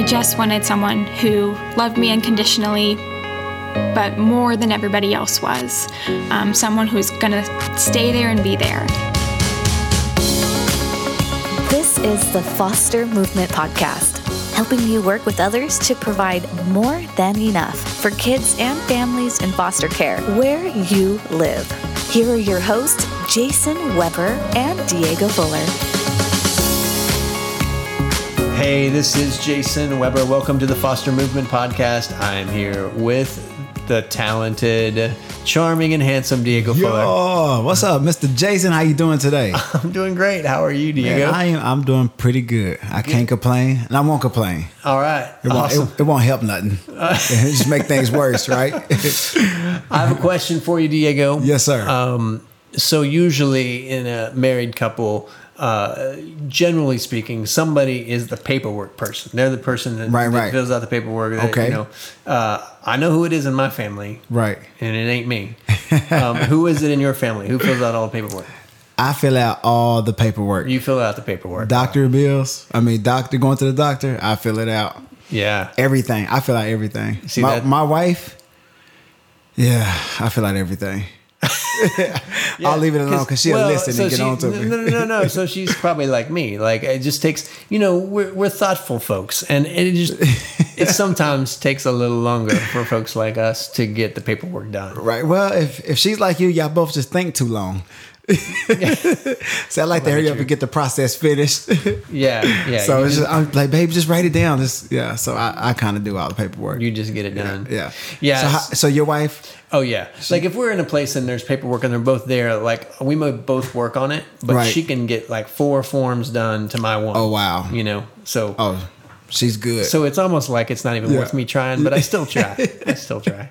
I just wanted someone who loved me unconditionally, but more than everybody else was. Um, someone who's gonna stay there and be there. This is the Foster Movement Podcast, helping you work with others to provide more than enough for kids and families in foster care where you live. Here are your hosts, Jason Weber and Diego Fuller. Hey, this is Jason Weber. Welcome to the Foster Movement Podcast. I'm here with the talented, charming, and handsome Diego Fuller. Yo, what's up, Mr. Jason? How you doing today? I'm doing great. How are you, Diego? Man, I am, I'm doing pretty good. I can't complain, and I won't complain. All right. It won't, Awesome. it, it won't help nothing. it just make things worse, right? I have a question for you, Diego. yes, sir. Um, so usually in a married couple, uh, generally speaking, somebody is the paperwork person. They're the person that, Right, that right. fills out the paperwork. That, Okay. You know, uh, I know who it is in my family, right. and it ain't me. Um, who is it in your family? Who fills out all the paperwork? I fill out all the paperwork. You fill out the paperwork. doctor bills. I mean, doctor going to the doctor. I fill it out. Yeah. Everything. I fill out everything. See my, that- my wife. Yeah, I fill out everything. I'll leave it alone because she'll well, listen so and get she- on to no, me. No, no, no, no. So she's probably like me. Like it just takes, you know, we're, we're thoughtful folks, and it just it sometimes takes a little longer for folks like us to get the paperwork done. Right. Well, if if she's like you, y'all both just think too long. so I like to hurry up and get the process finished. Yeah, yeah. so it's just, just, I'm like, babe, just write it down. Just yeah. So I, I kind of do all the paperwork. you just get it done. yeah. Yeah. So, how, so your wife? oh yeah. Like if we're in a place and there's paperwork and they're both there, like we might both work on it, but Right. she can get like four forms done to my one. Oh wow. You know. So Oh, she's good. So it's almost like it's not even Yeah. worth me trying, but I still try. I still try.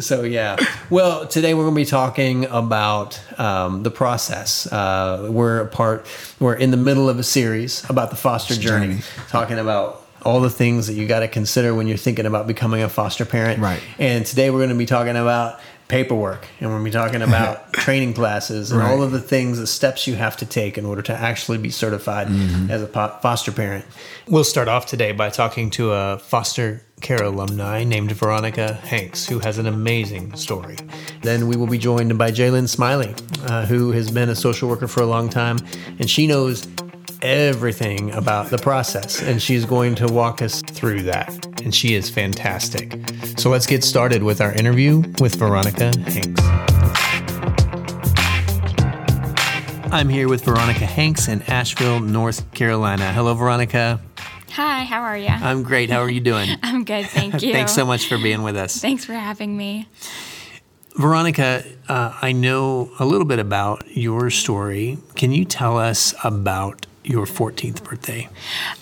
So yeah. Well, today we're going to be talking about um, the process. Uh, we're a part. We're in the middle of a series about the foster journey, Journey. talking about all the things that you got to consider when you're thinking about becoming a foster parent. Right. And today we're going to be talking about paperwork and we're to be talking about training classes and Right. all of the things the steps you have to take in order to actually be certified Mm-hmm. as a foster parent we'll start off today by talking to a foster care alumni named veronica hanks who has an amazing story then we will be joined by jalen smiley uh, who has been a social worker for a long time and she knows everything about the process and she's going to walk us through that and she is fantastic. So let's get started with our interview with veronica hanks. I'm here with veronica hanks in asheville north carolina. Hello veronica. Hi, how are you? i'm great. How are you doing? I'm good, thank you. thanks so much for being with us. Thanks for having me. veronica uh, i know a little bit about your story. Can you tell us about your 14th birthday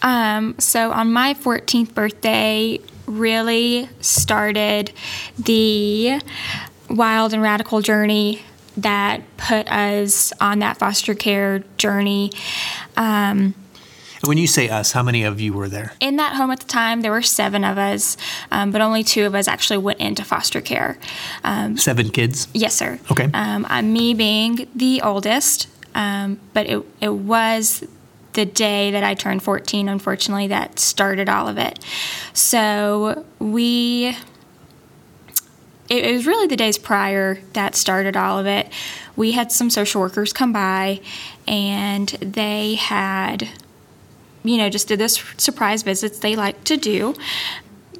Um, so on my 14th birthday, really started the wild and radical journey that put us on that foster care journey. Um, when you say us how many of you were there in that home at the time, there were seven of us, um, but only two of us actually went into foster care. Um, seven kids yes, sir. Okay. Um, uh, me being the oldest, um, but it, it was the day that I turned 14, unfortunately, that started all of it. So we it, it was really the days prior that started all of it. We had some social workers come by, and they had, you know, just did this surprise visits they like to do.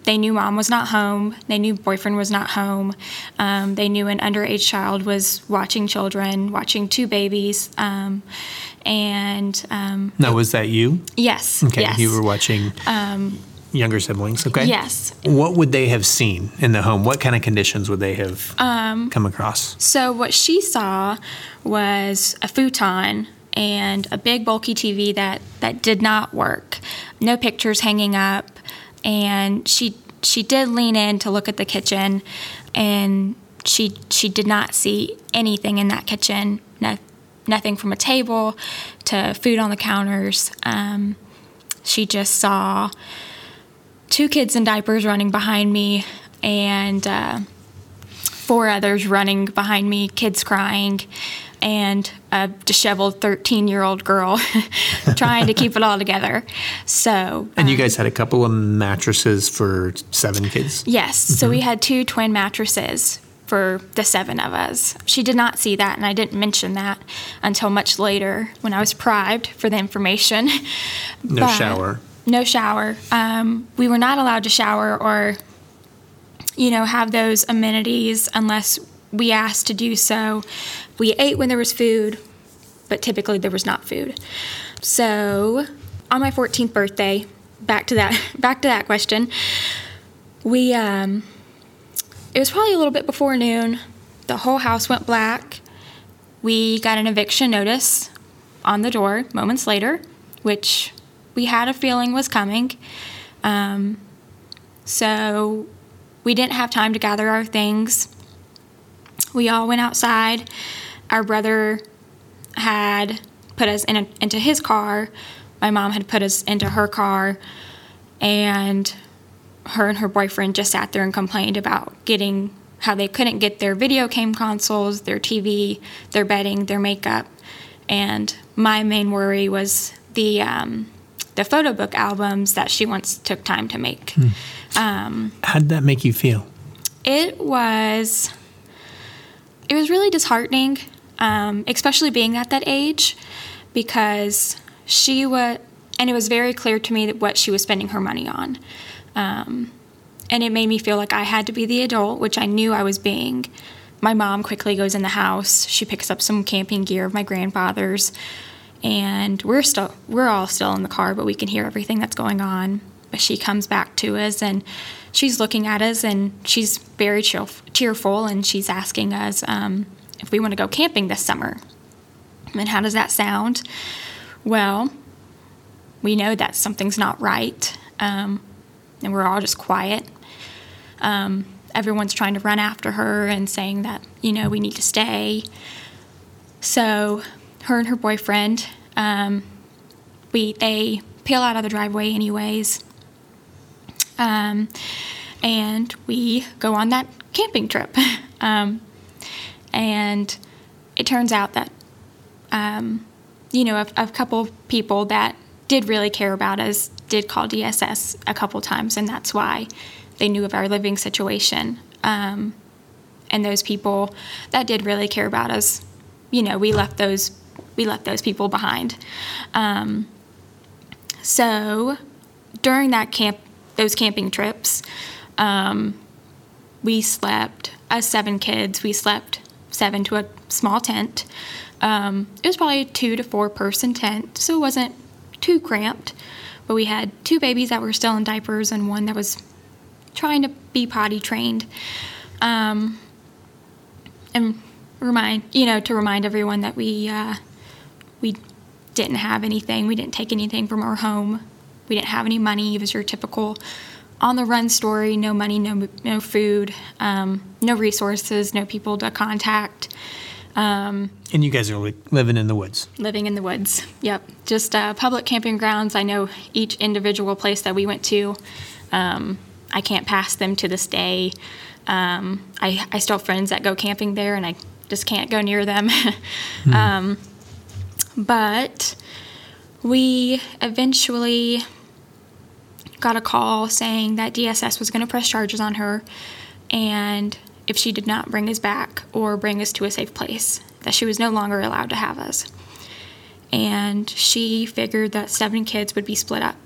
They knew mom was not home. They knew boyfriend was not home. Um, they knew an underage child was watching children, watching two babies. Um, and um, now was that you yes, okay yes. you were watching younger siblings okay Yes. what would they have seen in the home what kind of conditions would they have Um, come across So what she saw was a futon and a big bulky TV that that did not work. No pictures hanging up, and she she did lean in to look at the kitchen, and she she did not see anything in that kitchen. No, nothing from a table to food on the counters. Um, she just saw two kids in diapers running behind me, and. Uh, four others running behind me, kids crying, and a disheveled 13 year old girl trying to keep it all together. So, And you guys had a couple of mattresses for seven kids? yes, so we had two twin mattresses for the seven of us. She did not see that, and I didn't mention that until much later when I was bribed for the information. No But- shower. No shower. Um, we were not allowed to shower or, you know, have those amenities unless we asked to do so. We ate when there was food, but typically there was not food. So, on my 14th birthday, back to that, back to that question. We, um, it was probably a little bit before noon. The whole house went black. We got an eviction notice on the door moments later, which we had a feeling was coming. Um, so we didn't have time to gather our things. We all went outside. Our brother had put us in a, into his car. My mom had put us into her car. And her and her boyfriend just sat there and complained about getting how they couldn't get their video game consoles, their TV, their bedding, their makeup. And my main worry was the um, the photo book albums that she once took time to make. Um, How did that make you feel? it was it was really disheartening, um, especially being at that age, because she was, and it was very clear to me that what she was spending her money on, um, and it made me feel like I had to be the adult, which I knew I was being. My mom quickly goes in the house. She picks up some camping gear of my grandfather's, and we're still we're all still in the car, but we can hear everything that's going on. But she comes back to us and she's looking at us and she's very cheerful and she's asking us um, if we want to go camping this summer. And how does that sound? Well, we know that something's not right, um, and we're all just quiet. Um, everyone's trying to run after her and saying that you know we need to stay. So, her and her boyfriend, um, we they peel out of the driveway anyways, um, and we go on that camping trip. um, and it turns out that um, you know, a, a couple people that did really care about us did call DSS a couple times, and that's why they knew of our living situation. Um, and those people that did really care about us, you know, we left those we left those people behind. Um, so during that camp, those camping trips, um, we slept as seven kids. We slept seven to a small tent. Um, it was probably a two to four person tent, so it wasn't too cramped. But we had two babies that were still in diapers and one that was trying to be potty trained. Um, and remind you know to remind everyone that we uh, we didn't have anything. We didn't take anything from our home. We didn't have any money. It was your typical on the run story. No money, no no food, um, no resources, no people to contact. Um, And you guys are li- living in the woods. living in the woods. Yep, just uh, public camping grounds. I know each individual place that we went to. Um, I can't pass them to this day. Um, I, I still have friends that go camping there, and I just can't go near them. um, but we eventually got a call saying that DSS was going to press charges on her, and if she did not bring us back or bring us to a safe place, that she was no longer allowed to have us. And she figured that seven kids would be split up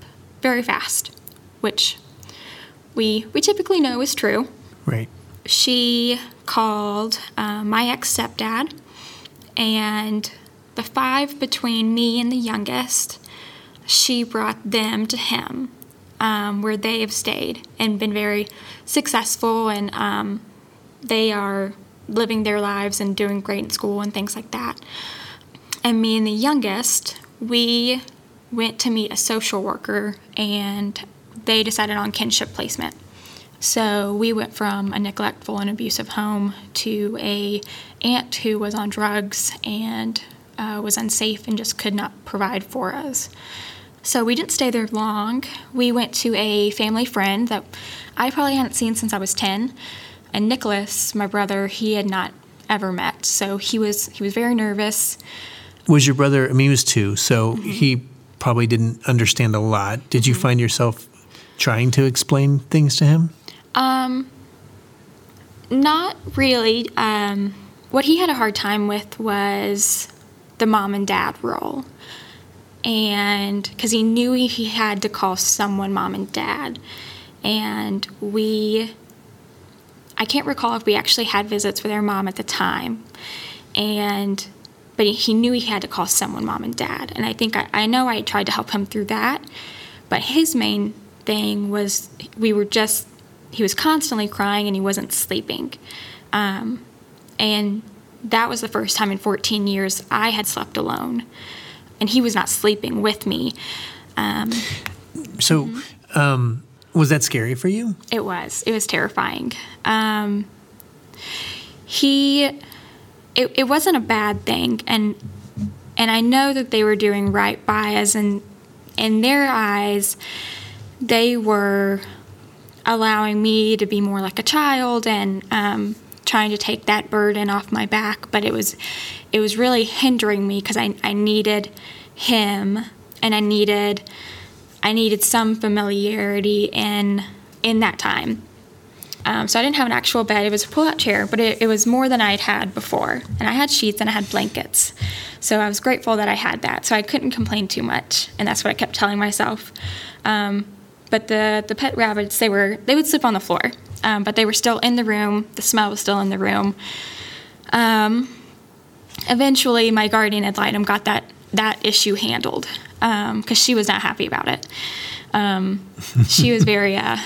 very fast, which we we typically know is true. Right. She called uh, my ex stepdad, and the five between me and the youngest, she brought them to him, um, where they have stayed and been very successful, and um, they are living their lives and doing great in school and things like that. And me and the youngest, we went to meet a social worker, and they decided on kinship placement. So we went from a neglectful and abusive home to a aunt who was on drugs and uh, was unsafe and just could not provide for us. So we didn't stay there long. We went to a family friend that I probably hadn't seen since I was 10. And Nicholas, my brother, he had not ever met. So he was he was very nervous. Was your brother? I mean, he was two, so mm-hmm. he probably didn't understand a lot. Did you mm-hmm. find yourself trying to explain things to him? Um, not really. Um, what he had a hard time with was the mom and dad role. And because he knew he had to call someone mom and dad. And we, I can't recall if we actually had visits with our mom at the time. And, but he, knew he had to call someone mom and dad. And I think I, I know I tried to help him through that. But his main thing was we were just, he was constantly crying and he wasn't sleeping. Um, and that was the first time in 14 years I had slept alone. And he was not sleeping with me. Um, So, um, was that scary for you? It was. It was terrifying. Um, he, it, it wasn't a bad thing, and and I know that they were doing right by us, and in their eyes, they were allowing me to be more like a child and um, trying to take that burden off my back. But it was, it was really hindering me because I I needed him, and I needed. I needed some familiarity in in that time. Um, so I didn't have an actual bed. It was a pull-out chair, but it, it was more than I had had before. And I had sheets and I had blankets. So I was grateful that I had that. So I couldn't complain too much, and that's what I kept telling myself. Um, but the the pet rabbits, they were they would sleep on the floor, um, but they were still in the room. The smell was still in the room. Um, eventually, my guardian ad litem got that that issue handled because she was not happy about it. Um, she was very, uh,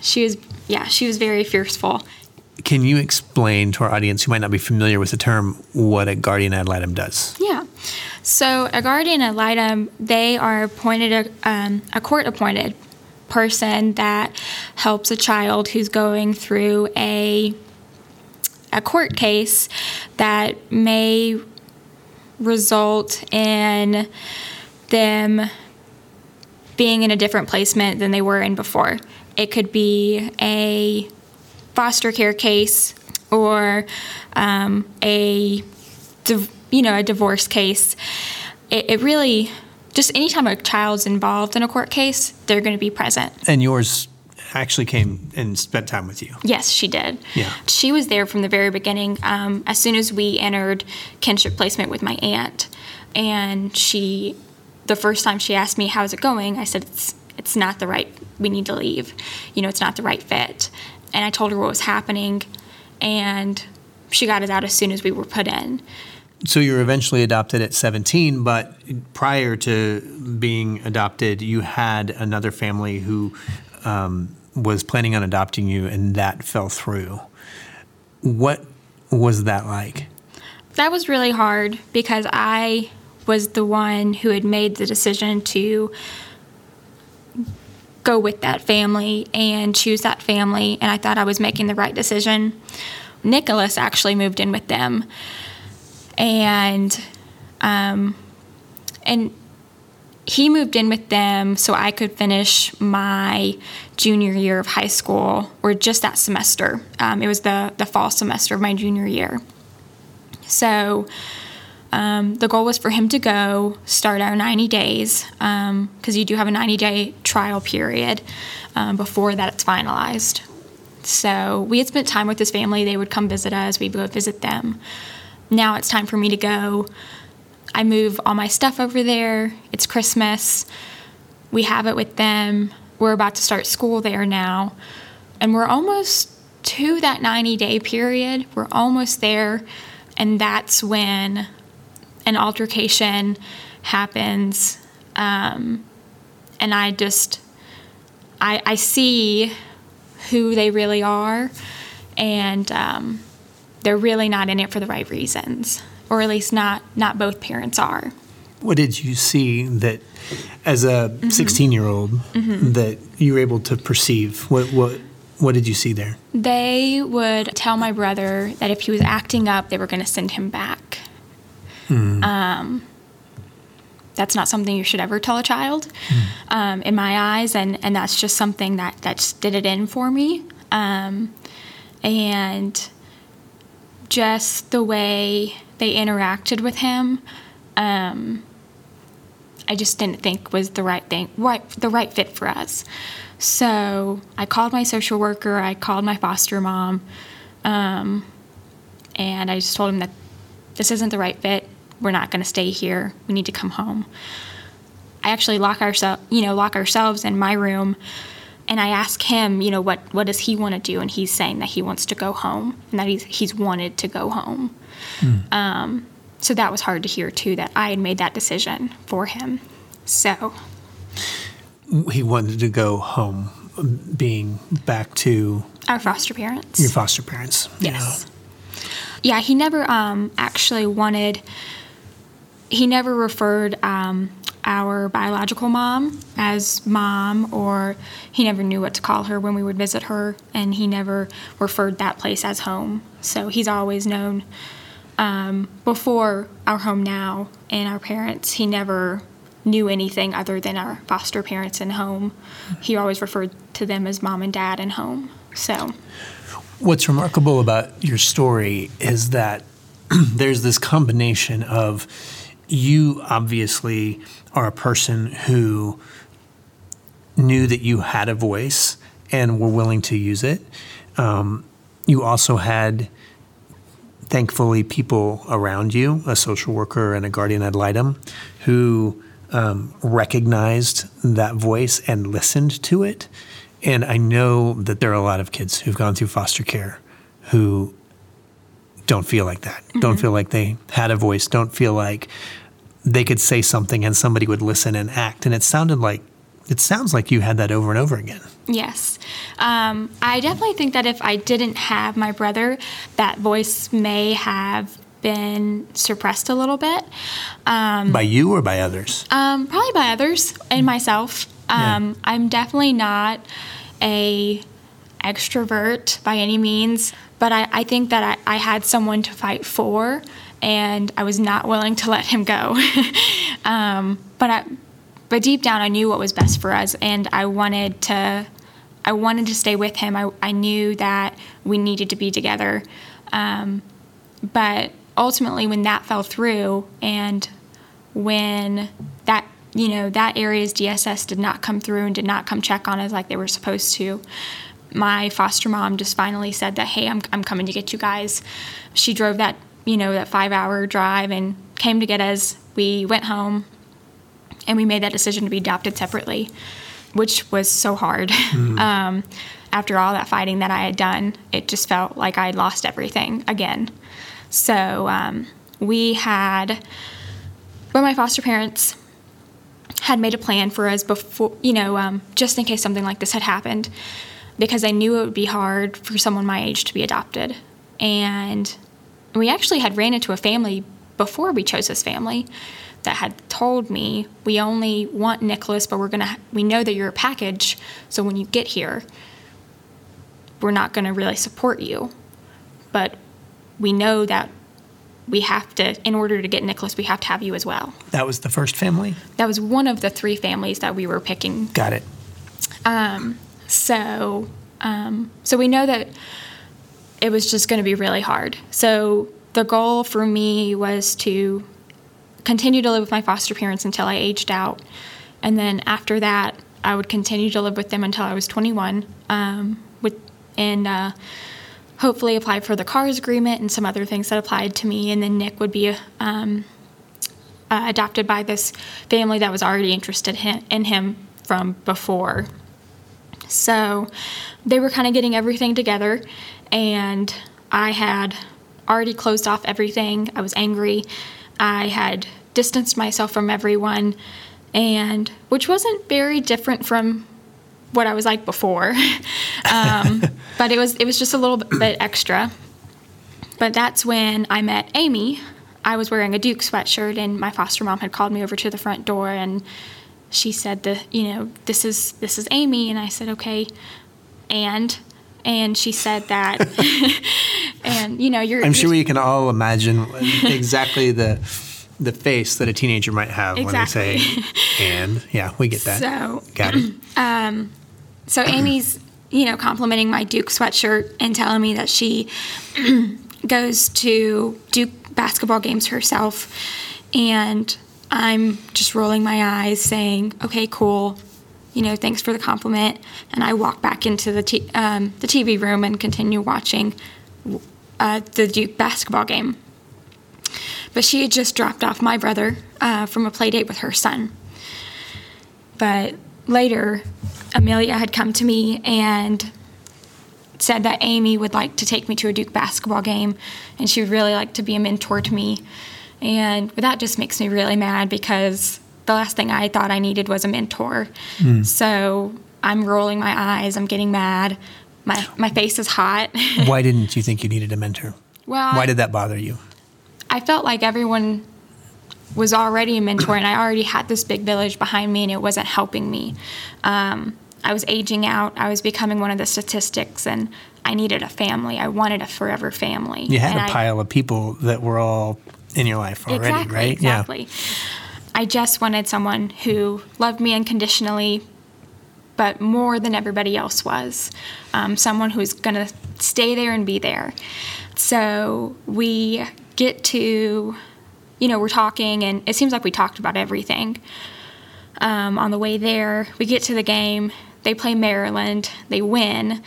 she was, yeah, she was very fearful. Can you explain to our audience who might not be familiar with the term what a guardian ad litem does? Yeah. So a guardian ad litem, they are appointed a, um, a court appointed person that helps a child who's going through a a court case that may result in them being in a different placement than they were in before. It could be a foster care case or um, a you know a divorce case. It, it really just anytime a child's involved in a court case, they're going to be present. And yours actually came and spent time with you. Yes, she did. Yeah. She was there from the very beginning. Um, as soon as we entered kinship placement with my aunt, and she, the first time she asked me how's it going, I said it's it's not the right. We need to leave. You know, it's not the right fit. And I told her what was happening, and she got us out as soon as we were put in. So you were eventually adopted at 17, but prior to being adopted, you had another family who um, was planning on adopting you, and that fell through. What was that like? That was really hard because I was the one who had made the decision to go with that family and choose that family, and I thought I was making the right decision. Nicholas actually moved in with them, and um, and he moved in with them so I could finish my junior year of high school, or just that semester. Um, it was the the fall semester of my junior year. So um, the goal was for him to go start our 90 days because you do have a 90 day trial period um, before that it's finalized. So we had spent time with his family. They would come visit us. We'd go visit them. Now it's time for me to go. I move all my stuff over there. It's Christmas. We have it with them. We're about to start school there now. And we're almost to that 90 day period. We're almost there. And that's when an altercation happens. Um, and I just, I, I see who they really are. And um, they're really not in it for the right reasons, or at least not, not both parents are. What did you see that, as a 16 year old, that you were able to perceive? What, what, what did you see there? They would tell my brother that if he was acting up, they were going to send him back. Um, that's not something you should ever tell a child, um, in my eyes, and, and that's just something that, that did it in for me. Um, and just the way they interacted with him um, I just didn't think was the right thing, right, the right fit for us. So I called my social worker, I called my foster mom, um, and I just told him that this isn't the right fit. We're not going to stay here. We need to come home. I actually lock ourselves, you know, lock ourselves in my room, and I ask him, you know, what what does he want to do, and he's saying that he wants to go home and that he's he's wanted to go home. Um, so that was hard to hear too. That I had made that decision for him. So He wanted to go home, being back to our foster parents. your foster parents. you know. Yes. Yeah, he never um, actually wanted, he never referred um, our biological mom as mom, or he never knew what to call her when we would visit her, and he never referred that place as home. So he's always known um, before our home now and our parents, he never knew anything other than our foster parents and home. He always referred to them as mom and dad and home. So. What's remarkable about your story is that there's this combination of you obviously are a person who knew that you had a voice and were willing to use it. Um, you also had, thankfully, people around you, a social worker and a guardian ad litem, who um, recognized that voice and listened to it. And I know that there are a lot of kids who've gone through foster care who don't feel like that, don't feel like they had a voice, don't feel like they could say something and somebody would listen and act. And it sounded like, it sounds like you had that over and over again. Yes. Um, I definitely think that if I didn't have my brother, that voice may have been suppressed a little bit. Um, by you or by others? um, probably by others and myself. Um, Yeah. I'm definitely not a extrovert by any means, but I, I think that I, I had someone to fight for, and I was not willing to let him go. um, but I, but deep down, I knew what was best for us, and I wanted to. I wanted to stay with him. I, I knew that we needed to be together. Um, but ultimately, when that fell through, and when that you know that area's DSS did not come through and did not come check on us like they were supposed to, my foster mom just finally said that hey, I'm I'm coming to get you guys. She drove that you know that five hour drive and came to get us. We went home, and we made that decision to be adopted separately, which was so hard. um, after all that fighting that I had done, it just felt like I had lost everything again. So um, we had, but my foster parents had made a plan for us before, you know, um, just in case something like this had happened, because I knew it would be hard for someone my age to be adopted. And we actually had ran into a family before we chose this family that had told me we only want Nicholas, but we're gonna we know that you're a package, so when you get here, we're not gonna really support you, but we know that we have to in order to get Nicholas, we have to have you as well. That was the first family? That was one of the three families that we were picking Got it. Um, so, um, so we know that it was just going to be really hard. So the goal for me was to continue to live with my foster parents until I aged out, and then after that, I would continue to live with them until I was 21. Um, with and uh, hopefully apply for the cars agreement and some other things that applied to me, and then Nick would be. Um, uh, adopted by this family that was already interested in him from before. So they were kind of getting everything together, and I had already closed off everything. I was angry. I had distanced myself from everyone, and which wasn't very different from what I was like before. um, but it was it was just a little bit extra. But that's when I met Amy. I was wearing a Duke sweatshirt, and my foster mom had called me over to the front door, and she said, "The you know this is this is Amy," and I said, "Okay," and and she said that, and you know you're. I'm sure you're- we can all imagine exactly the the face that a teenager might have when they say, and yeah, we get that. So Got it. Um, so Amy's, you know, complimenting my Duke sweatshirt and telling me that she goes to Duke basketball games herself And I'm just rolling my eyes, saying, okay, cool. You know, thanks for the compliment. And I walk back into the, t- um, the TV room and continue watching uh, the Duke basketball game. But she had just dropped off my brother uh, from a play date with her son. But later, Amelia had come to me and said that Amy would like to take me to a Duke basketball game and she would really like to be a mentor to me. And that just makes me really mad because the last thing I thought I needed was a mentor. Mm. So I'm rolling my eyes, I'm getting mad. My, my face is hot. Why didn't you think you needed a mentor? Well, why did that bother you? I felt like everyone was already a mentor and I already had this big village behind me and it wasn't helping me. Um, I was aging out. I was becoming one of the statistics, and I needed a family. I wanted a forever family. You had and a I, pile of people that were all in your life already, exactly, right? Exactly. Yeah. I just wanted someone who loved me unconditionally, but more than everybody else was. Um, someone who's going to stay there and be there. So we get to, you know, we're talking, and it seems like we talked about everything. Um, on the way there, we get to the game, they play Maryland, they win,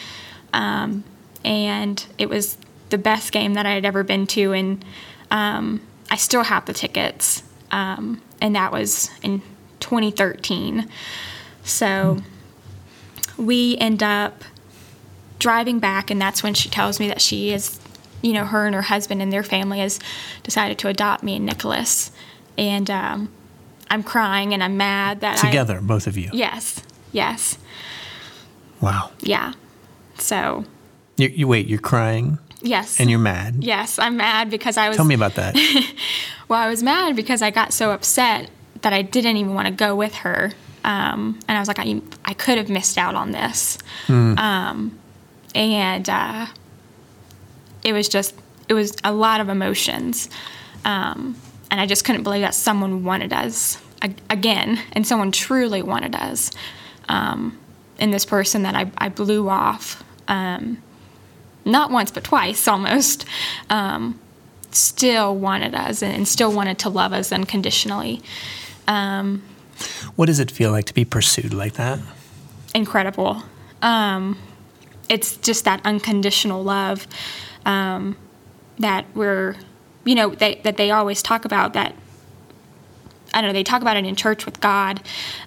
um, and it was the best game that I had ever been to, and um, I still have the tickets, um, and that was in 2013. So we end up driving back, and that's when she tells me that she is, you know, her and her husband and their family has decided to adopt me and Nicholas, and um, I'm crying and I'm mad that together, I, both of you. Yes, yes. Wow. Yeah. So. You, you wait. You're crying. Yes. And you're mad. Yes, I'm mad because I was. Tell me about that. well, I was mad because I got so upset that I didn't even want to go with her, um, and I was like, I, I could have missed out on this, mm. um, and uh, it was just it was a lot of emotions, um, and I just couldn't believe that someone wanted us again, and someone truly wanted us. Um, in this person that I, I blew off, um, not once but twice almost, um, still wanted us and still wanted to love us unconditionally. Um, what does it feel like to be pursued like that? Incredible. Um, it's just that unconditional love um, that we're, you know, they, that they always talk about that. I don't know. They talk about it in church with God,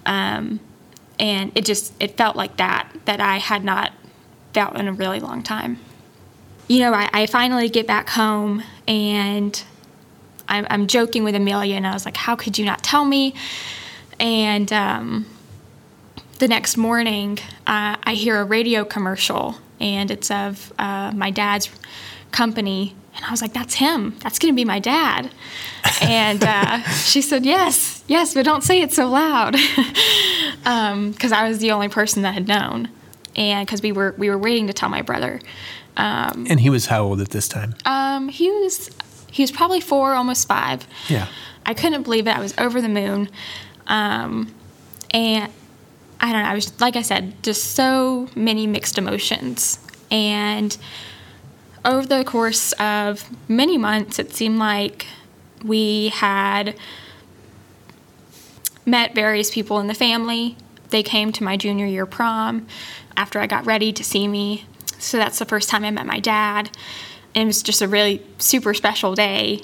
um, and it just it felt like that that I had not felt in a really long time. You know, I, I finally get back home and I'm, I'm, joking with Amelia, and I was like, "How could you not tell me?" And um, the next morning, uh, I hear a radio commercial, and it's of uh, my dad's company and I was like, that's him. That's going to be my dad. And uh, she said, yes, yes, but don't say it so loud. Because um, I was the only person that had known. And because we were, we were waiting to tell my brother. Um, and he was how old at this time? Um, he was he was probably four, almost five. Yeah. I couldn't believe it. I was over the moon. Um, and I don't know. I was, like I said, just so many mixed emotions. And over the course of many months, it seemed like we had met various people in the family. They came to my junior year prom after I got ready to see me. So that's the first time I met my dad. And it was just a really super special day.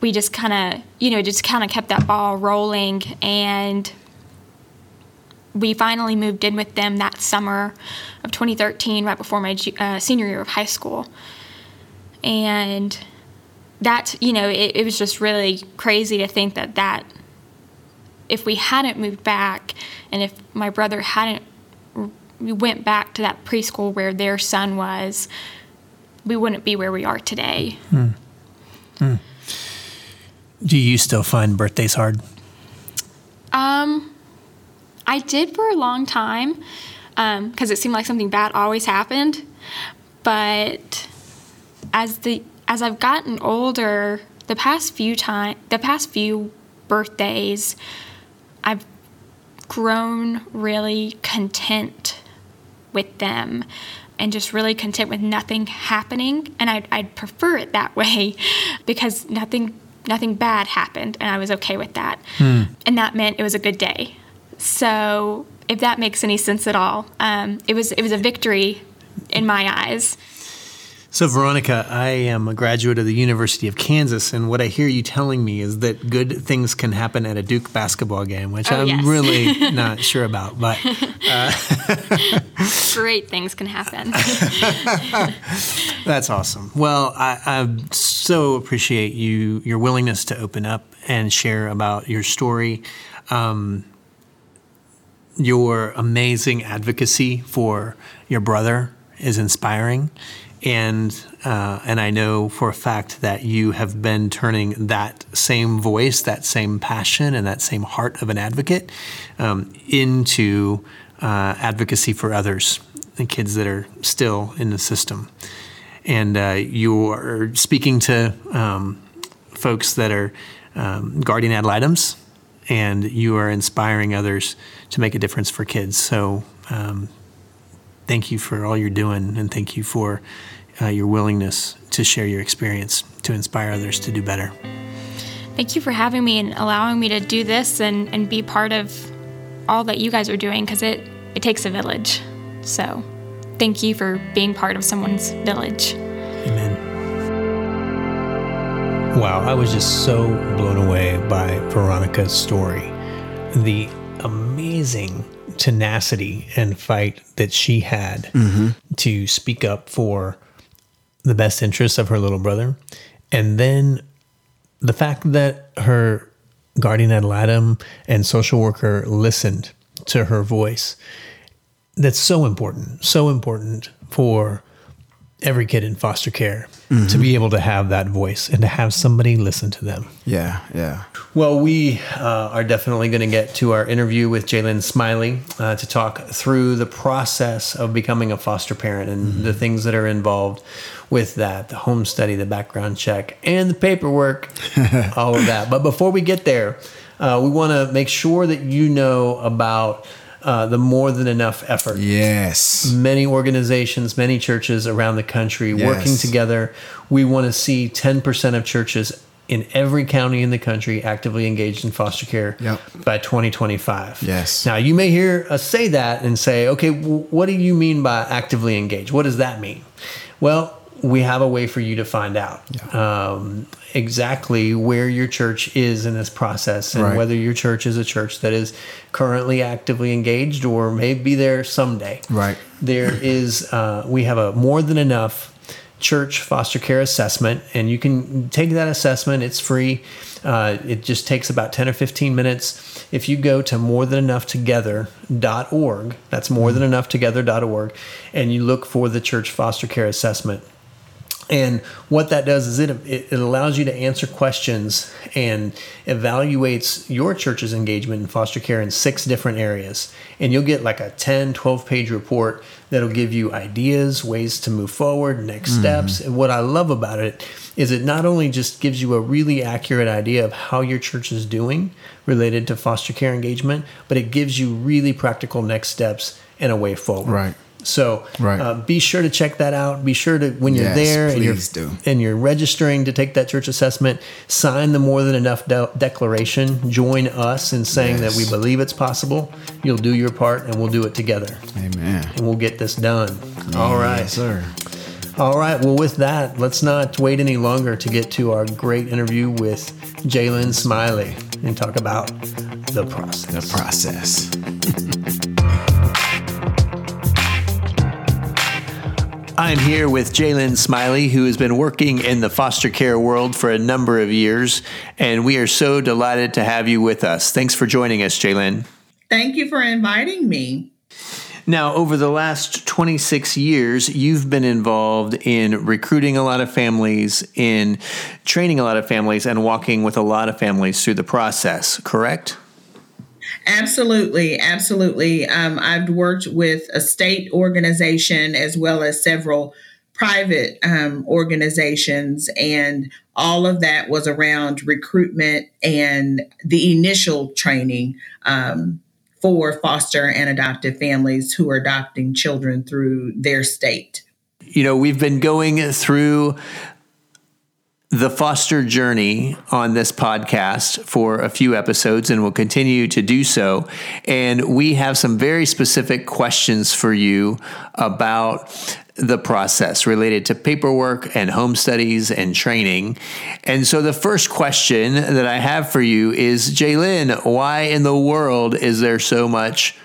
We just kind of, you know, just kind of kept that ball rolling. And we finally moved in with them that summer of 2013, right before my uh, senior year of high school and that you know it, it was just really crazy to think that that if we hadn't moved back and if my brother hadn't went back to that preschool where their son was we wouldn't be where we are today hmm. Hmm. do you still find birthdays hard um i did for a long time because um, it seemed like something bad always happened but as the as I've gotten older, the past few time the past few birthdays, I've grown really content with them and just really content with nothing happening. And I'd, I'd prefer it that way because nothing nothing bad happened, and I was okay with that. And that meant it was a good day. So, if that makes any sense at all, um, it was it was a victory in my eyes. So, Veronica, I am a graduate of the University of Kansas, and what I hear you telling me is that good things can happen at a Duke basketball game, which Oh, I'm yes. really not sure about. But Great things can happen. That's awesome. Well, I, I so appreciate you your willingness to open up and share about your story, um, your amazing advocacy for your brother is inspiring, and uh, and I know for a fact that you have been turning that same voice, that same passion, and that same heart of an advocate um, into uh, advocacy for others, the kids that are still in the system and uh, you are speaking to um, folks that are um, guardian ad litems, and you are inspiring others to make a difference for kids. So, um, thank you for all you're doing, and thank you for uh, your willingness to share your experience to inspire others to do better. Thank you for having me and allowing me to do this and, and be part of all that you guys are doing because it, it takes a village. So, thank you for being part of someone's village. Amen. Wow, I was just so blown away by Veronica's story. The amazing tenacity and fight that she had mm-hmm. to speak up for the best interests of her little brother. And then the fact that her guardian ad litem and social worker listened to her voice that's so important, so important for every kid in foster care to be able to have that voice and to have somebody listen to them. Yeah, yeah. Well, we uh, are definitely going to get to our interview with Jalen Smiley uh, to talk through the process of becoming a foster parent and the things that are involved with that the home study, the background check, and the paperwork, all of that. But before we get there, uh, we want to make sure that you know about uh, the more than enough effort Yes. many organizations, many churches around the country working together. We want to see 10% of churches in every county in the country actively engaged in foster care Yep. by 2025. Yes. Now, you may hear us say that and say, okay, w- what do you mean by actively engaged? What does that mean? Well, we have a way for you to find out um, exactly where your church is in this process and Right. whether your church is a church that is currently actively engaged or may be there someday. Right. there is uh, we have a more than enough church foster care assessment and you can take that assessment. It's free. Uh, it just takes about 10 or 15 minutes. If you go to more than enough together.org that's more than enough together.org and you look for the church foster care assessment and what that does is it, it allows you to answer questions and evaluates your church's engagement in foster care in six different areas. And you'll get like a 10, 12 page report that'll give you ideas, ways to move forward, next hmm. steps. And what I love about it is it not only just gives you a really accurate idea of how your church is doing related to foster care engagement, but it gives you really practical next steps and a way forward. Right. So Right. uh, be sure to check that out. Be sure to when you're Yes, there and you're do. and you're registering to take that church assessment, sign the more than enough de- declaration. Join us in saying that we believe it's possible. You'll do your part, and we'll do it together, Amen. and we'll get this done. All right, Yes, sir. all right. Well, with that, let's not wait any longer to get to our great interview with Jalen Smiley and talk about the process. The process. I'm here with Jalen Smiley, who has been working in the foster care world for a number of years, and we are so delighted to have you with us. Thanks for joining us, Jalen. Thank you for inviting me. Now, over the last 26 years, you've been involved in recruiting a lot of families, in training a lot of families, and walking with a lot of families through the process, correct? Absolutely, absolutely. Um, I've worked with a state organization as well as several private um, organizations, and all of that was around recruitment and the initial training um, for foster and adoptive families who are adopting children through their state. you know, we've been going through the foster journey on this podcast for a few episodes and will continue to do so. And we have some very specific questions for you about the process related to paperwork and home studies and training. And so the first question that I have for you is Jalen, why in the world is there so much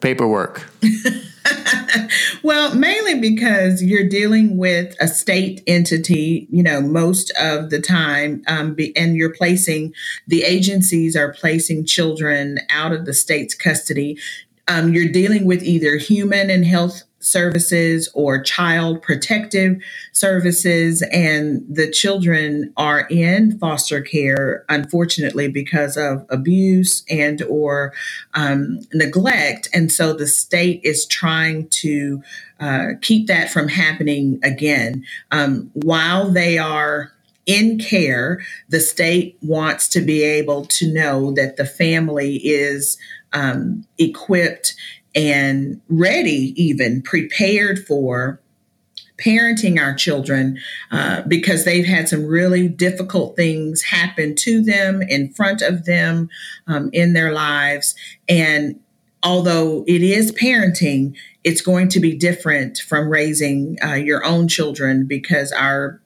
paperwork? well, mainly because you're dealing with a state entity, you know, most of the time, um, be, and you're placing the agencies are placing children out of the state's custody. Um, you're dealing with either human and health services or child protective services and the children are in foster care unfortunately because of abuse and or um, neglect. And so the state is trying to uh, keep that from happening again. Um, while they are in care, the state wants to be able to know that the family is um, equipped and ready, even prepared for parenting our children uh, because they've had some really difficult things happen to them in front of them um, in their lives. And although it is parenting, it's going to be different from raising uh, your own children because our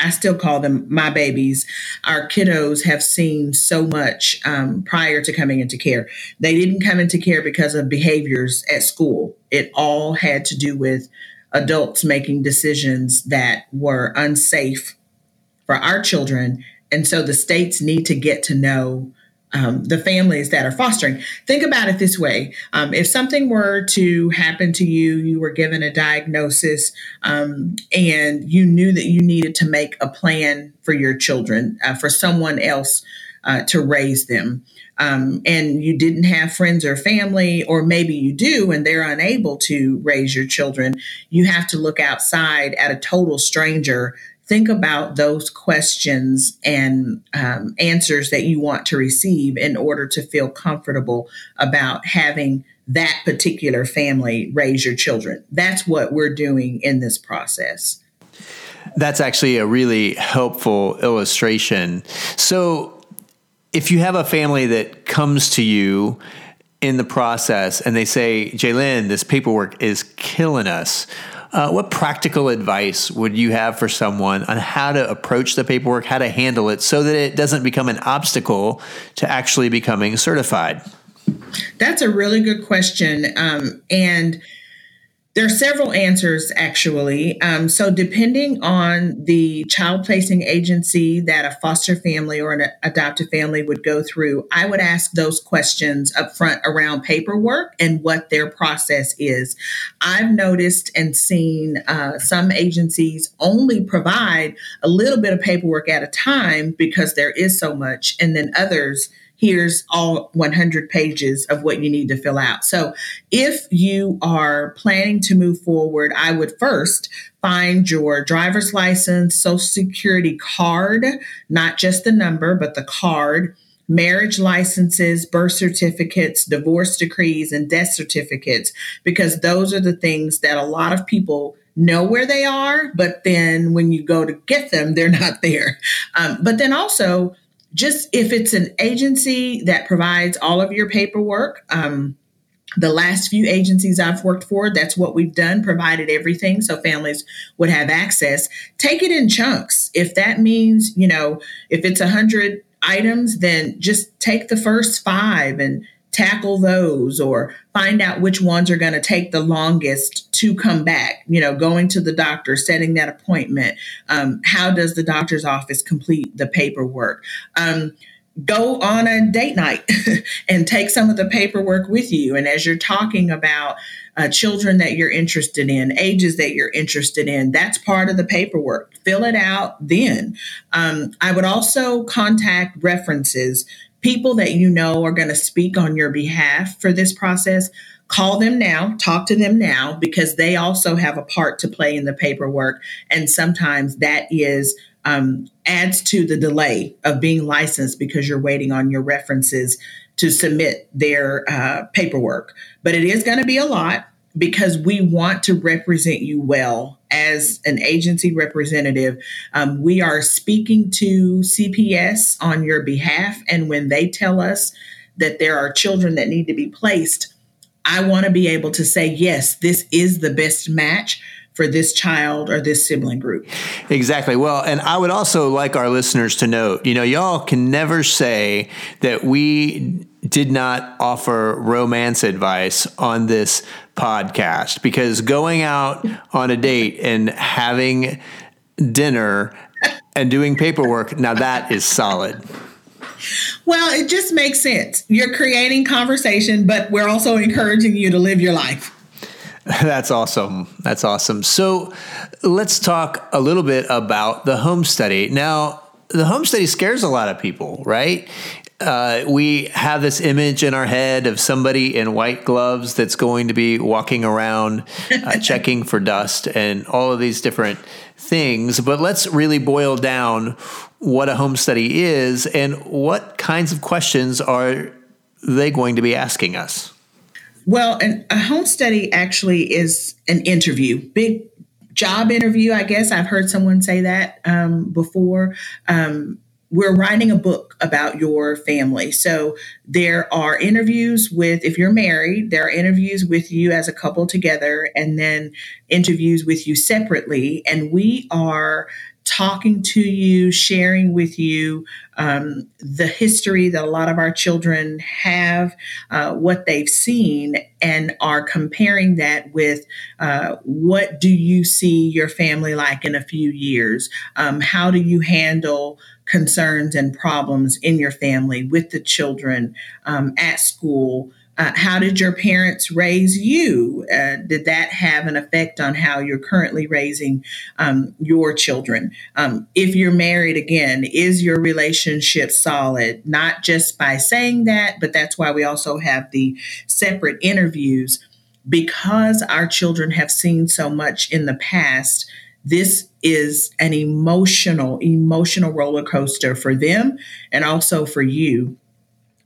I still call them my babies. Our kiddos have seen so much um, prior to coming into care. They didn't come into care because of behaviors at school. It all had to do with adults making decisions that were unsafe for our children. And so the states need to get to know um, the families that are fostering. Think about it this way um, if something were to happen to you, you were given a diagnosis, um, and you knew that you needed to make a plan for your children, uh, for someone else uh, to raise them. Um, and you didn't have friends or family, or maybe you do and they're unable to raise your children, you have to look outside at a total stranger think about those questions and um, answers that you want to receive in order to feel comfortable about having that particular family raise your children. That's what we're doing in this process. That's actually a really helpful illustration. So, if you have a family that comes to you in the process and they say, Jalen, this paperwork is killing us, uh, what practical advice would you have for someone on how to approach the paperwork, how to handle it, so that it doesn't become an obstacle to actually becoming certified? That's a really good question. Um, and there are several answers, actually. Um, so, depending on the child placing agency that a foster family or an adoptive family would go through, I would ask those questions up front around paperwork and what their process is. I've noticed and seen uh, some agencies only provide a little bit of paperwork at a time because there is so much, and then others here's all 100 pages of what you need to fill out. So if you are planning to move forward, I would first find your driver's license, social security card, not just the number, but the card. Marriage licenses, birth certificates, divorce decrees, and death certificates, because those are the things that a lot of people know where they are, but then when you go to get them, they're not there. Um, but then also, just if it's an agency that provides all of your paperwork, um, the last few agencies I've worked for, that's what we've done, provided everything so families would have access. Take it in chunks. If that means, you know, if it's a hundred items, then just take the first five and tackle those or find out which ones are going to take the longest to come back you know going to the doctor setting that appointment um, how does the doctor's office complete the paperwork? Um, go on a date night and take some of the paperwork with you. And as you're talking about uh, children that you're interested in ages that you're interested in that's part of the paperwork. Fill it out then. Um, i would also contact references. People that you know are going to speak on your behalf for this process, call them now, talk to them now, because they also have a part to play in the paperwork. And sometimes that is um, adds to the delay of being licensed because you're waiting on your references to submit their uh, paperwork. But it is going to be a lot because we want to represent you well as an agency representative. Um, we are speaking to CPS on your behalf. And when they tell us that there are children that need to be placed, I want to be able to say, yes, this is the best match for this child or this sibling group. Exactly. Well, and I would also like our listeners to note, you know, y'all can never say that we did not offer romance advice on this podcast because going out on a date and having dinner and doing paperwork, now that is solid. Well, it just makes sense. You're creating conversation, but we're also encouraging you to live your life. That's awesome. That's awesome. So let's talk a little bit about the home study. Now, the home study scares a lot of people, right? Uh, we have this image in our head of somebody in white gloves that's going to be walking around uh, checking for dust and all of these different things. But let's really boil down what a home study is and what kinds of questions are they going to be asking us. Well, an, a home study actually is an interview, big job interview, I guess. I've heard someone say that um, before. Um, we're writing a book about your family. So there are interviews with, if you're married, there are interviews with you as a couple together, and then interviews with you separately. And we are talking to you, sharing with you um, the history that a lot of our children have, uh, what they've seen, and are comparing that with uh, what do you see your family like in a few years? Um, how do you handle concerns and problems in your family with the children um, at school? Uh, how did your parents raise you? Uh, did that have an effect on how you're currently raising um, your children? Um, if you're married again, is your relationship solid? Not just by saying that, but that's why we also have the separate interviews because our children have seen so much in the past. This is an emotional, emotional roller coaster for them and also for you.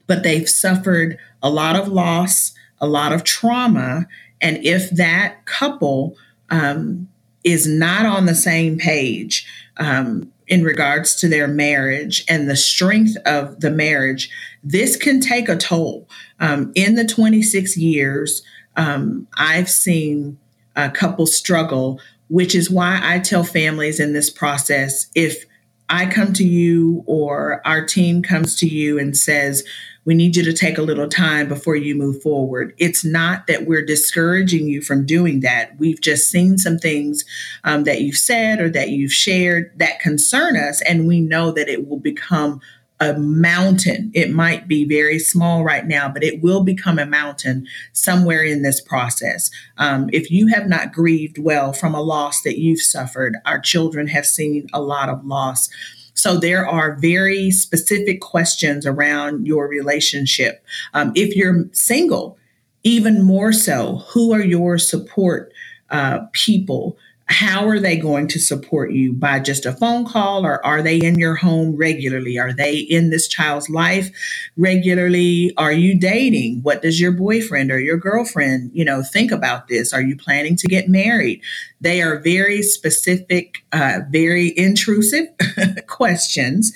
But they've suffered a lot of loss, a lot of trauma. And if that couple um, is not on the same page um, in regards to their marriage and the strength of the marriage, this can take a toll. Um, in the 26 years, um, I've seen a couple struggle, which is why I tell families in this process if I come to you or our team comes to you and says, we need you to take a little time before you move forward. It's not that we're discouraging you from doing that. We've just seen some things um, that you've said or that you've shared that concern us, and we know that it will become a mountain. It might be very small right now, but it will become a mountain somewhere in this process. Um, if you have not grieved well from a loss that you've suffered, our children have seen a lot of loss. So there are very specific questions around your relationship. Um, if you're single, even more so, who are your support uh, people? How are they going to support you? By just a phone call or are they in your home regularly? Are they in this child's life regularly? Are you dating? What does your boyfriend or your girlfriend you know think about this? Are you planning to get married? They are very specific uh, very intrusive questions.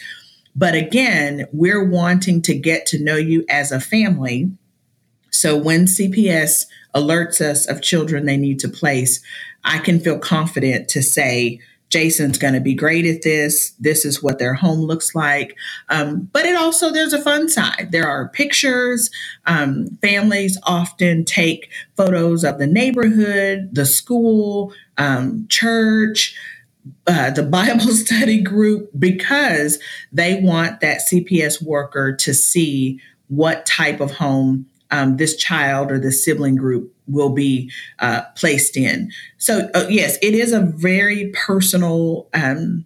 But again we're wanting to get to know you as a family. So when cps alerts us of children they need to place I can feel confident to say, Jason's going to be great at this. This is what their home looks like. Um, but it also, there's a fun side. There are pictures. Um, families often take photos of the neighborhood, the school, um, church, uh, the Bible study group, because they want that CPS worker to see what type of home um, this child or the sibling group will be uh, placed in. So, uh, yes, it is a very personal um,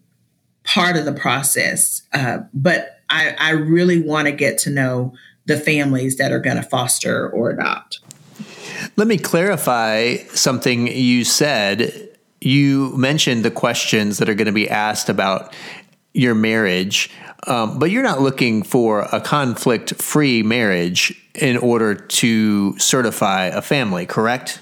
part of the process, uh, but I, I really want to get to know the families that are going to foster or adopt. Let me clarify something you said. You mentioned the questions that are going to be asked about your marriage, um, but you're not looking for a conflict free marriage in order to certify a family, correct?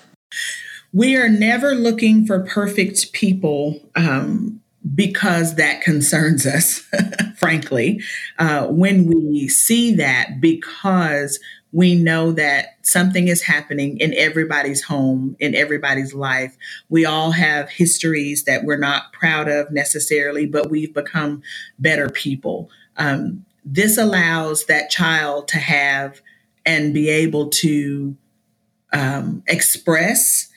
We are never looking for perfect people um, because that concerns us, frankly. Uh, when we see that, because we know that something is happening in everybody's home, in everybody's life. We all have histories that we're not proud of necessarily, but we've become better people. Um, this allows that child to have and be able to um, express,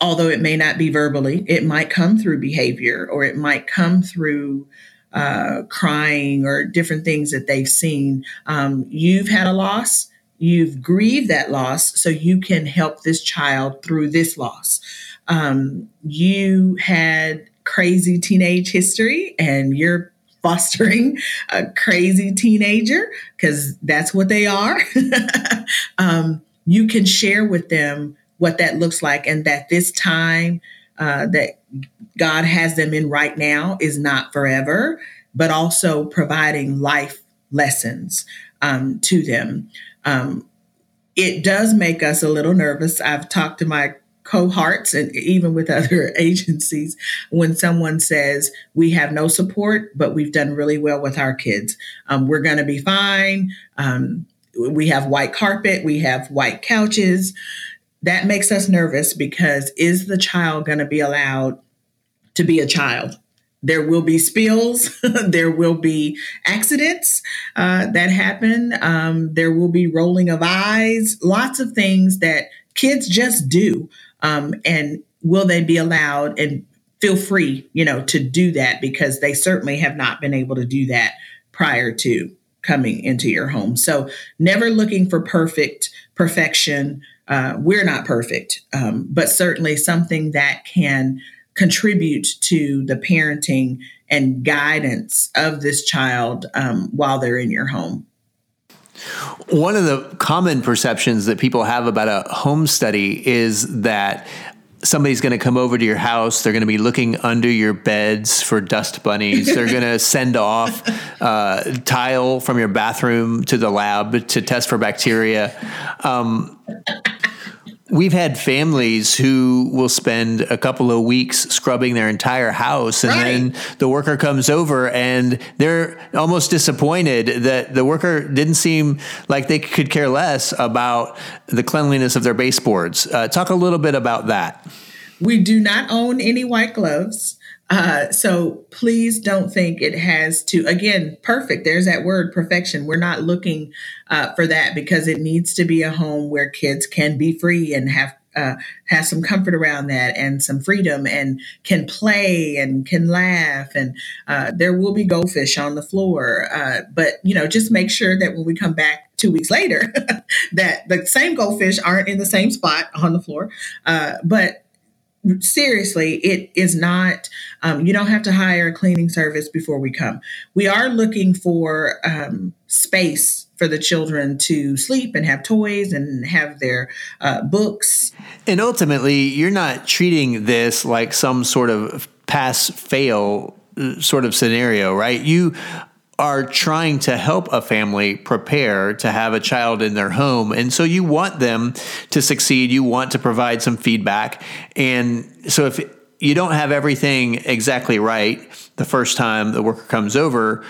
although it may not be verbally, it might come through behavior or it might come through uh, crying or different things that they've seen. Um, you've had a loss You've grieved that loss so you can help this child through this loss. Um, you had crazy teenage history and you're fostering a crazy teenager because that's what they are. um, you can share with them what that looks like and that this time uh, that God has them in right now is not forever, but also providing life lessons um, to them. Um, it does make us a little nervous. I've talked to my cohorts and even with other agencies when someone says we have no support but we've done really well with our kids. Um, we're going to be fine. Um, we have white carpet. We have white couches. That makes us nervous because is the child going to be allowed to be a child? There will be spills, there will be accidents uh, that happen, um, there will be rolling of eyes, lots of things that kids just do. Um, and will they be allowed and feel free, you know, to do that because they certainly have not been able to do that prior to coming into your home. So never looking for perfect perfection. Uh, we're not perfect, um, but certainly something that can contribute to the parenting and guidance of this child um, while they're in your home. One of the common perceptions that people have about a home study is that somebody's going to come over to your house. They're going to be looking under your beds for dust bunnies. They're going to send off uh, tile from your bathroom to the lab to test for bacteria. Um, We've had families who will spend a couple of weeks scrubbing their entire house, and right. then the worker comes over and they're almost disappointed that the worker didn't seem like they could care less about the cleanliness of their baseboards. Uh, talk a little bit about that. We do not own any white gloves. Uh, so please don't think it has to, again, perfect. There's that word perfection. We're not looking uh, for that because it needs to be a home where kids can be free and have uh, have some comfort around that and some freedom and can play and can laugh and uh, there will be goldfish on the floor uh, but you know just make sure that when we come back two weeks later that the same goldfish aren't in the same spot on the floor uh, but seriously, it is not, um, you don't have to hire a cleaning service before we come. We are looking for um, space for the children to sleep and have toys and have their uh, books. And ultimately, you're not treating this like some sort of pass fail uh, sort of scenario, right? You are trying to help a family prepare to have a child in their home. And so you want them to succeed. You want to provide some feedback. And so if you don't have everything exactly right the first time the worker comes over,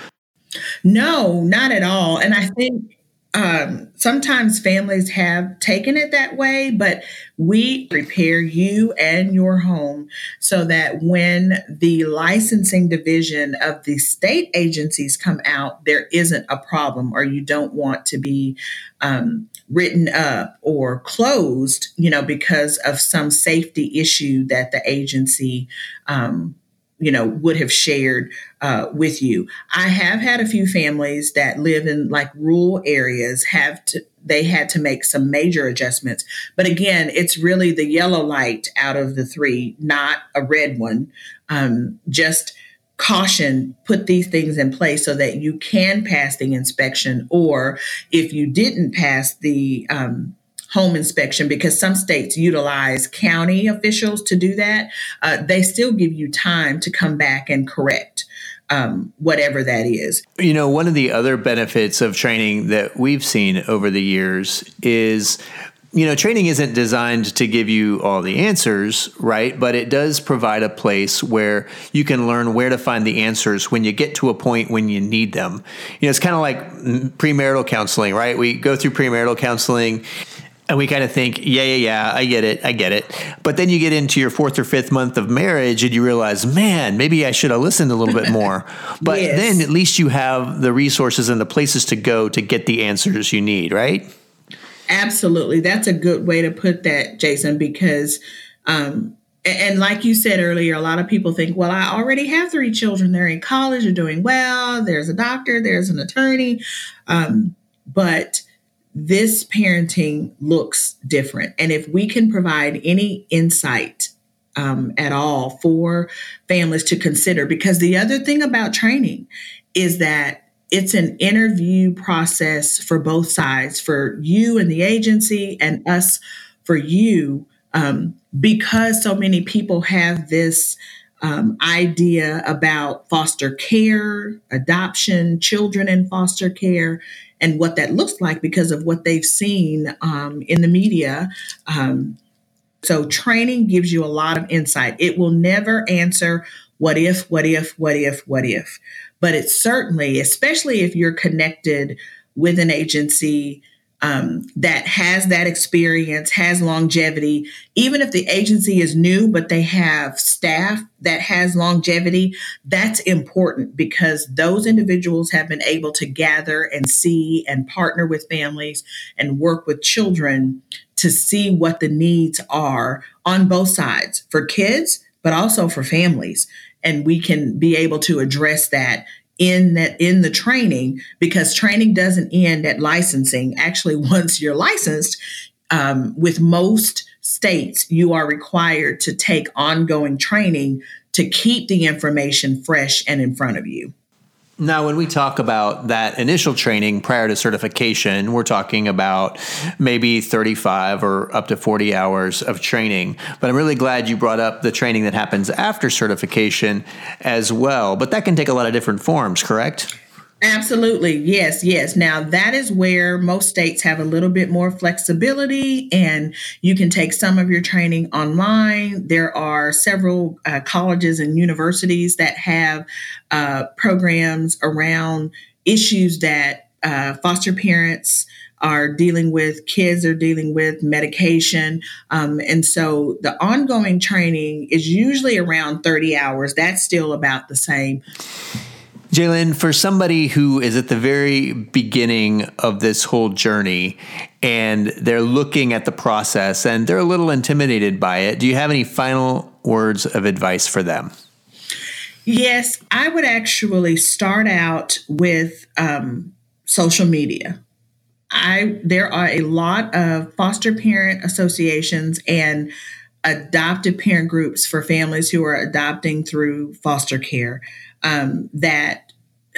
no, not at all. And I think um, sometimes families have taken it that way, but we prepare you and your home so that when the licensing division of the state agencies come out, there isn't a problem or you don't want to be um, written up or closed, you know, because of some safety issue that the agency um, you know would have shared uh, with you. I have had a few families that live in like rural areas have to they had to make some major adjustments. But again it's really the yellow light out of the three not a red one. Um, just caution put these things in place so that you can pass the inspection or if you didn't pass the um, home inspection because some states utilize county officials to do that, uh, they still give you time to come back and correct. Um, whatever that is. You know, one of the other benefits of training that we've seen over the years is you know, training isn't designed to give you all the answers, right? But it does provide a place where you can learn where to find the answers when you get to a point when you need them. You know, it's kind of like premarital counseling, right? We go through premarital counseling and we kind of think, yeah, yeah, yeah, I get it, I get it. But then you get into your fourth or fifth month of marriage and you realize, man, maybe I should have listened a little bit more. But yes. then at least you have the resources and the places to go to get the answers you need, right? Absolutely. That's a good way to put that, Jason, because, um, and like you said earlier, a lot of people think, well, I already have three children. They're in college, they're doing well. There's a doctor, there's an attorney. Um, but this parenting looks different. And if we can provide any insight um, at all for families to consider, because the other thing about training is that it's an interview process for both sides, for you and the agency, and us for you, um, because so many people have this um, idea about foster care, adoption, children in foster care, and what that looks like because of what they've seen um, in the media. Um, so, training gives you a lot of insight. It will never answer what if, what if, what if, what if but it's certainly, especially if you're connected with an agency um, that has that experience, has longevity, even if the agency is new, but they have staff that has longevity, that's important because those individuals have been able to gather and see and partner with families and work with children to see what the needs are on both sides for kids, but also for families. And we can be able to address that in that in the training because training doesn't end at licensing. Actually once you're licensed um, with most states you are required to take ongoing training to keep the information fresh and in front of you now, when we talk about that initial training prior to certification, we're talking about maybe 35 or up to 40 hours of training. But I'm really glad you brought up the training that happens after certification as well. But that can take a lot of different forms, correct? Absolutely. Yes, yes. Now, that is where most states have a little bit more flexibility, and you can take some of your training online. There are several uh, colleges and universities that have uh, programs around issues that uh, foster parents are dealing with, kids are dealing with, medication. Um, and so the ongoing training is usually around 30 hours. That's still about the same. Jalen, for somebody who is at the very beginning of this whole journey and they're looking at the process and they're a little intimidated by it, do you have any final words of advice for them? Yes, I would actually start out with um, social media. I there are a lot of foster parent associations and adoptive parent groups for families who are adopting through foster care um, that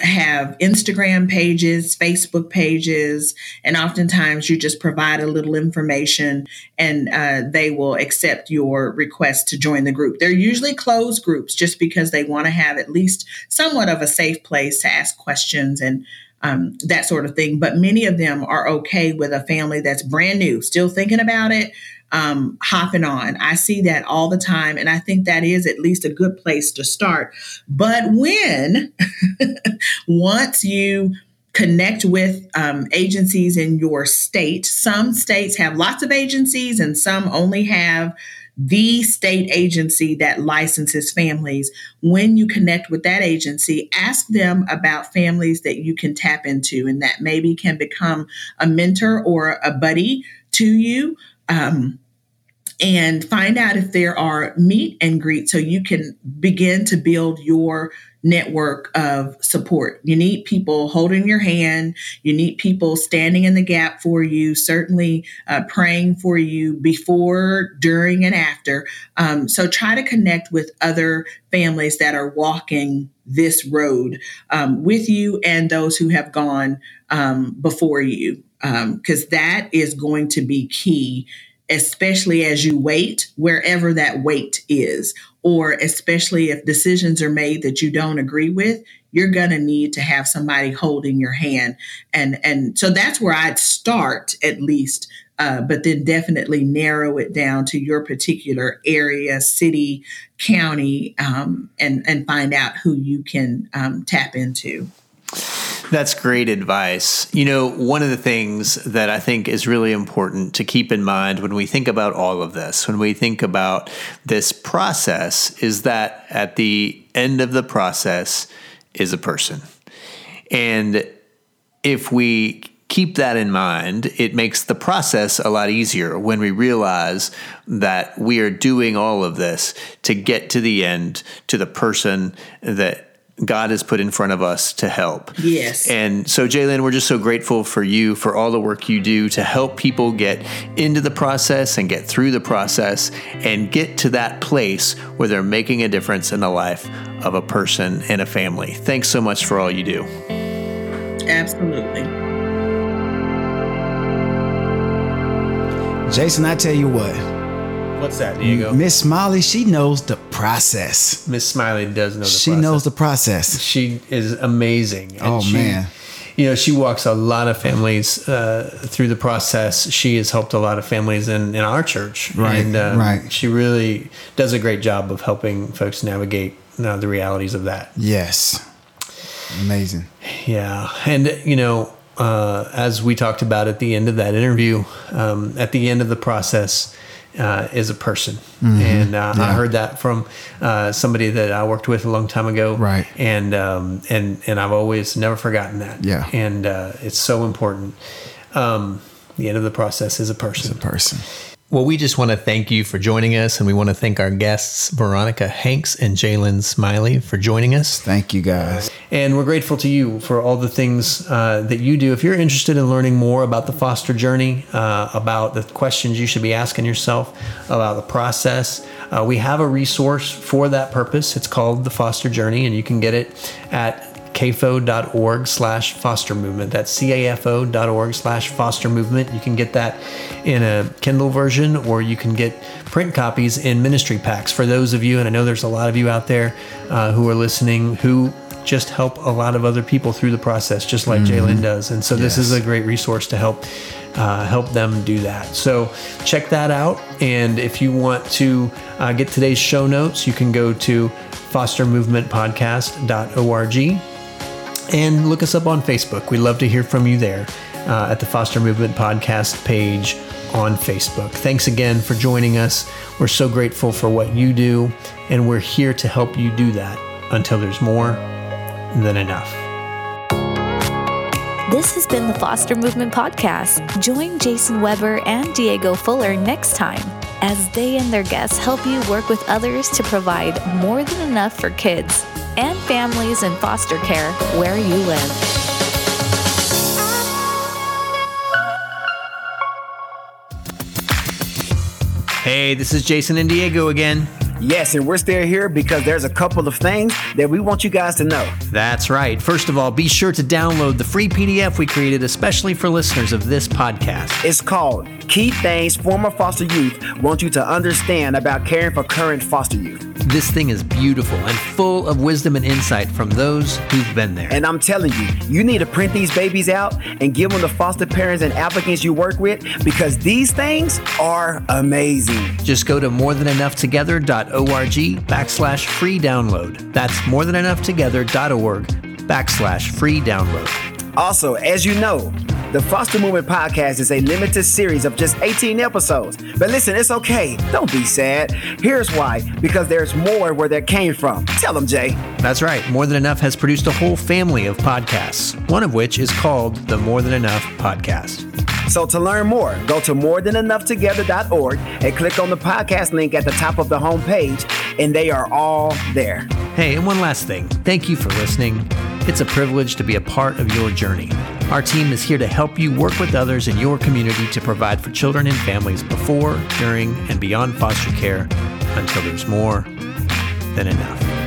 have Instagram pages, Facebook pages, and oftentimes you just provide a little information and uh, they will accept your request to join the group. They're usually closed groups just because they want to have at least somewhat of a safe place to ask questions and um, that sort of thing. But many of them are okay with a family that's brand new, still thinking about it, um, hopping on. I see that all the time, and I think that is at least a good place to start. But when once you connect with um, agencies in your state, some states have lots of agencies, and some only have the state agency that licenses families. When you connect with that agency, ask them about families that you can tap into and that maybe can become a mentor or a buddy to you um, and find out if there are meet and greet so you can begin to build your network of support. You need people holding your hand. You need people standing in the gap for you, certainly uh, praying for you before, during, and after. Um, so try to connect with other families that are walking this road um, with you and those who have gone um, before you because um, that is going to be key especially as you wait, wherever that wait is, or especially if decisions are made that you don't agree with, you're going to need to have somebody holding your hand. And, and so that's where I'd start at least uh, but then definitely narrow it down to your particular area, city, county, um, and and find out who you can um, tap into. That's great advice. You know, one of the things that I think is really important to keep in mind when we think about all of this, when we think about this process, is that at the end of the process is a person. And if we keep that in mind, it makes the process a lot easier when we realize that we are doing all of this to get to the end, to the person that God has put in front of us to help. Yes. And so, Jalen, we're just so grateful for you for all the work you do to help people get into the process and get through the process and get to that place where they're making a difference in the life of a person and a family. Thanks so much for all you do. Absolutely. Jason, I tell you what, What's that, Diego? Miss Smiley, she knows the process. Miss Smiley does know the process. She process. knows the process. She is amazing. And Oh, she- man. You know, she walks a lot of families uh, through the process. She has helped a lot of families in, in our church. Right, And uh, right. she really does a great job of helping folks navigate uh, the realities of that. Yes. Amazing. Yeah. And, you know, uh, as we talked about at the end of that interview, um, at the end of the process, uh, is a person, and uh, I Mm-hmm. Heard that from uh, somebody that I worked with a long time ago. Right. and um, and and I've always never forgotten that. Yeah. and uh, it's so important. Um, the end of the process is a person. The person. Well, we just want to thank you for joining us, and we want to thank our guests, Veronica Hanks and Jalen Smiley, for joining us. Thank you guys. And we're grateful to you for all the things uh, that you do. If you're interested in learning more about the foster journey, uh, about the questions you should be asking yourself, about the process, uh, we have a resource for that purpose. It's called The Foster Journey, and you can get it at cafo.org slash foster movement. That's cafo.org slash foster movement. You can get that in a Kindle version or you can get print copies in ministry packs for those of you, and I know there's a lot of you out there uh, who are listening who just help a lot of other people through the process, just like Jalen does. And so this is a great resource to help uh, help them do that. So check that out. And if you want to uh, get today's show notes, you can go to fostermovementpodcast.org and look us up on Facebook. We'd love to hear from you there uh, at the Foster Movement Podcast page on Facebook. Thanks again for joining us. We're so grateful for what you do, and we're here to help you do that until there's more than enough. This has been the Foster Movement Podcast. Join Jason Weber and Diego Fuller next time as they and their guests help you work with others to provide more than enough for kids and families in foster care where you live. Hey, this is Jason and Diego again. Yes, and we're still here because there's a couple of things that we want you guys to know. That's right. First of all, be sure to download the free PDF we created especially for listeners of this podcast. It's called Key Things Former Foster Youth Want You to Understand About Caring for Current Foster Youth. This thing is beautiful and full of wisdom and insight from those who've been there. And I'm telling you, you need to print these babies out and give them to foster parents and applicants you work with because these things are amazing. Just go to morethanenoughtogether.org backslash free download. That's morethanenoughtogether.org backslash free download. Also, as you know, the Foster Movement Podcast is a limited series of just 18 episodes. But listen, it's okay. Don't be sad. Here's why because there's more where that came from. Tell them, Jay. That's right. More Than Enough has produced a whole family of podcasts, one of which is called the More Than Enough Podcast. So to learn more, go to morethanenoughtogether.org and click on the podcast link at the top of the homepage, and they are all there. Hey, and one last thing. Thank you for listening. It's a privilege to be a part of your journey. Our team is here to help you work with others in your community to provide for children and families before, during, and beyond foster care until there's more than enough.